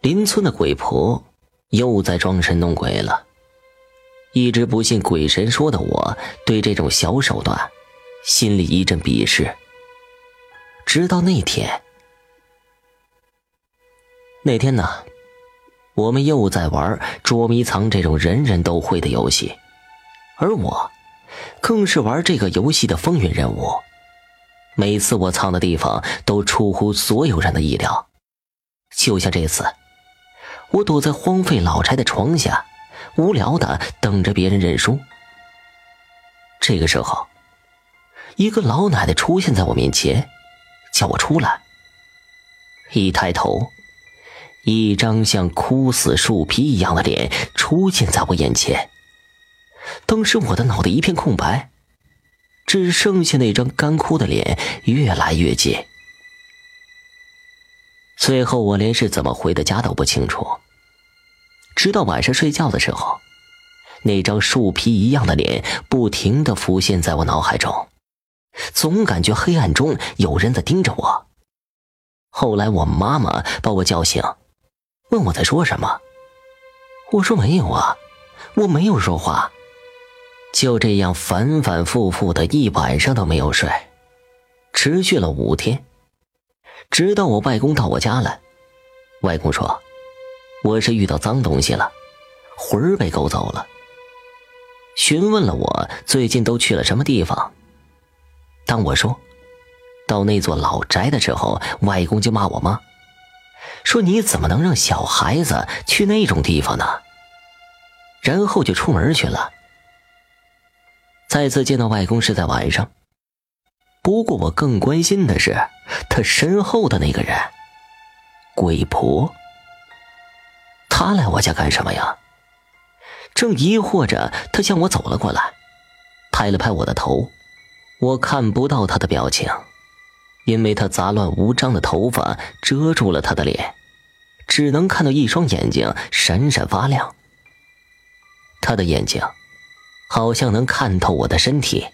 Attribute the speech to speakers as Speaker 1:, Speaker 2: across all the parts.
Speaker 1: 邻村的鬼婆又在装神弄鬼了。一直不信鬼神说的我，对这种小手段，心里一阵鄙视。直到那天，那天呢，我们又在玩捉迷藏这种人人都会的游戏，而我，更是玩这个游戏的风云人物。每次我藏的地方都出乎所有人的意料，就像这次。我躲在荒废老宅的床下，无聊的等着别人认输。这个时候，一个老奶奶出现在我面前，叫我出来。一抬头，一张像枯死树皮一样的脸出现在我眼前。当时我的脑袋一片空白，只剩下那张干枯的脸越来越近。最后，我连是怎么回的家都不清楚。直到晚上睡觉的时候，那张树皮一样的脸不停的浮现在我脑海中，总感觉黑暗中有人在盯着我。后来，我妈妈把我叫醒，问我在说什么。我说没有啊，我没有说话。就这样反反复复的一晚上都没有睡，持续了五天。直到我外公到我家来，外公说：“我是遇到脏东西了，魂儿被勾走了。”询问了我最近都去了什么地方。当我说到那座老宅的时候，外公就骂我妈，说：“你怎么能让小孩子去那种地方呢？”然后就出门去了。再次见到外公是在晚上。不过我更关心的是，他身后的那个人，鬼婆。他来我家干什么呀？正疑惑着，他向我走了过来，拍了拍我的头。我看不到他的表情，因为他杂乱无章的头发遮住了他的脸，只能看到一双眼睛闪闪发亮。他的眼睛，好像能看透我的身体。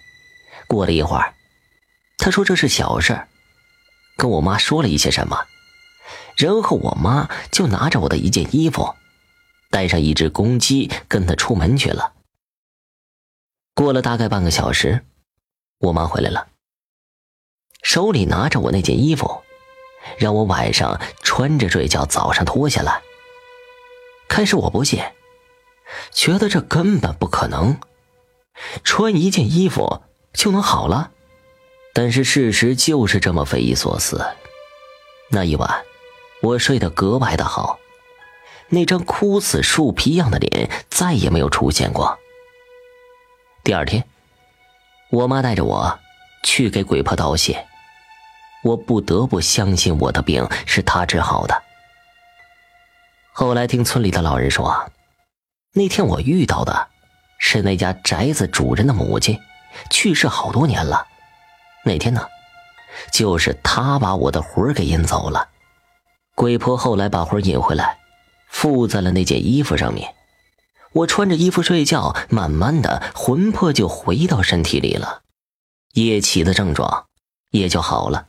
Speaker 1: 过了一会儿。他说：“这是小事跟我妈说了一些什么，然后我妈就拿着我的一件衣服，带上一只公鸡，跟他出门去了。过了大概半个小时，我妈回来了，手里拿着我那件衣服，让我晚上穿着睡觉，早上脱下来。开始我不信，觉得这根本不可能，穿一件衣服就能好了。”但是事实就是这么匪夷所思。那一晚，我睡得格外的好，那张枯死树皮一样的脸再也没有出现过。第二天，我妈带着我去给鬼婆道谢，我不得不相信我的病是她治好的。后来听村里的老人说，那天我遇到的，是那家宅子主人的母亲，去世好多年了。哪天呢，就是他把我的魂给引走了。鬼婆后来把魂引回来，附在了那件衣服上面。我穿着衣服睡觉，慢慢的魂魄就回到身体里了，夜起的症状也就好了。